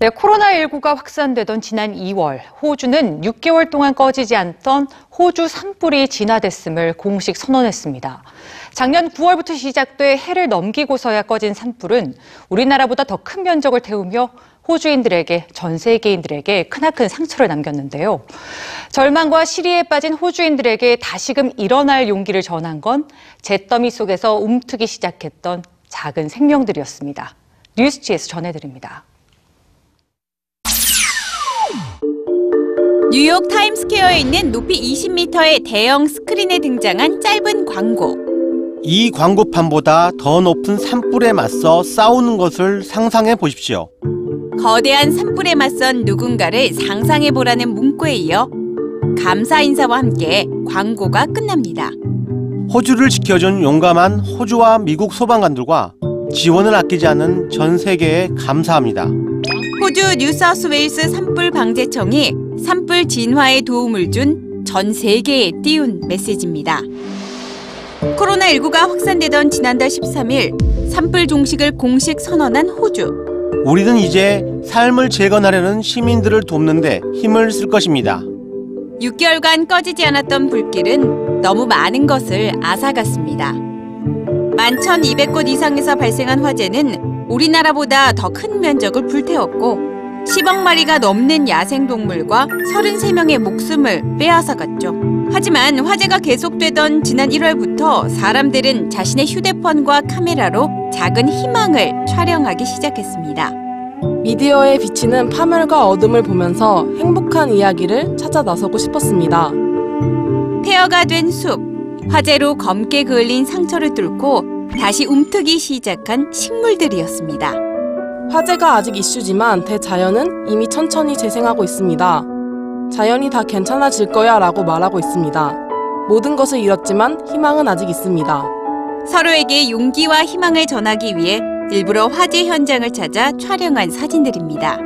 네, 코로나19가 확산되던 지난 2월, 호주는 6개월 동안 꺼지지 않던 호주 산불이 진화됐음을 공식 선언했습니다. 작년 9월부터 시작돼 해를 넘기고서야 꺼진 산불은 우리나라보다 더 큰 면적을 태우며 호주인들에게, 전 세계인들에게 크나큰 상처를 남겼는데요. 절망과 시리에 빠진 호주인들에게 다시금 일어날 용기를 전한 건 잿더미 속에서 움트기 시작했던 작은 생명들이었습니다. 뉴스지에서 전해드립니다. 뉴욕 타임스퀘어에 있는 높이 20m의 대형 스크린에 등장한 짧은 광고. 이 광고판보다 더 높은 산불에 맞서 싸우는 것을 상상해 보십시오. 거대한 산불에 맞선 누군가를 상상해 보라는 문구에 이어 감사 인사와 함께 광고가 끝납니다. 호주를 지켜준 용감한 호주와 미국 소방관들과 지원을 아끼지 않는 전 세계에 감사합니다. 호주 뉴사우스웨일스 산불 방재청이 산불 진화에 도움을 준 전 세계에 띄운 메시지입니다. 코로나19가 확산되던 지난달 13일 산불 종식을 공식 선언한 호주. 우리는 이제 삶을 재건하려는 시민들을 돕는데 힘을 쓸 것입니다. 6개월간 꺼지지 않았던 불길은 너무 많은 것을 앗아갔습니다. 11,200곳 이상에서 발생한 화재는 우리나라보다 더 큰 면적을 불태웠고 10억 마리가 넘는 야생동물과 33명의 목숨을 빼앗아갔죠. 하지만 화재가 계속되던 지난 1월부터 사람들은 자신의 휴대폰과 카메라로 작은 희망을 촬영하기 시작했습니다. 미디어에 비치는 파멸과 어둠을 보면서 행복한 이야기를 찾아 나서고 싶었습니다. 폐허가 된 숲, 화재로 검게 그을린 상처를 뚫고 다시 움트기 시작한 식물들이었습니다. 화재가 아직 이슈지만 대자연은 이미 천천히 재생하고 있습니다. 자연이 다 괜찮아질 거야 라고 말하고 있습니다. 모든 것을 잃었지만 희망은 아직 있습니다. 서로에게 용기와 희망을 전하기 위해 일부러 화재 현장을 찾아 촬영한 사진들입니다.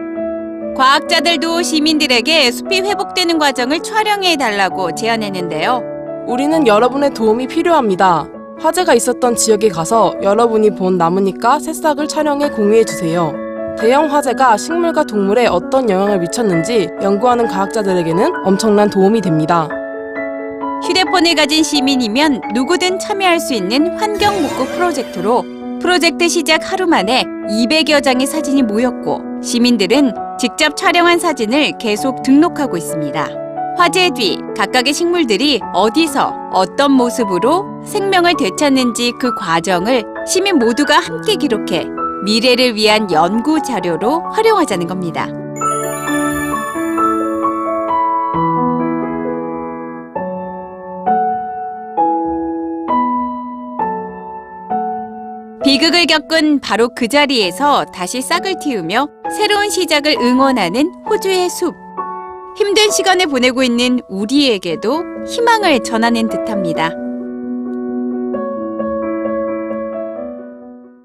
과학자들도 시민들에게 숲이 회복되는 과정을 촬영해 달라고 제안했는데요. 우리는 여러분의 도움이 필요합니다. 화재가 있었던 지역에 가서 여러분이 본 나무니까 새싹을 촬영해 공유해 주세요. 대형 화재가 식물과 동물에 어떤 영향을 미쳤는지 연구하는 과학자들에게는 엄청난 도움이 됩니다. 휴대폰을 가진 시민이면 누구든 참여할 수 있는 환경 목구 프로젝트로 프로젝트 시작 하루 만에 200여 장의 사진이 모였고 시민들은 직접 촬영한 사진을 계속 등록하고 있습니다. 화재 뒤 각각의 식물들이 어디서 어떤 모습으로 생명을 되찾는지 그 과정을 시민 모두가 함께 기록해 미래를 위한 연구 자료로 활용하자는 겁니다. 비극을 겪은 바로 그 자리에서 다시 싹을 틔우며 새로운 시작을 응원하는 호주의 숲. 힘든 시간을 보내고 있는 우리에게도 희망을 전하는 듯합니다.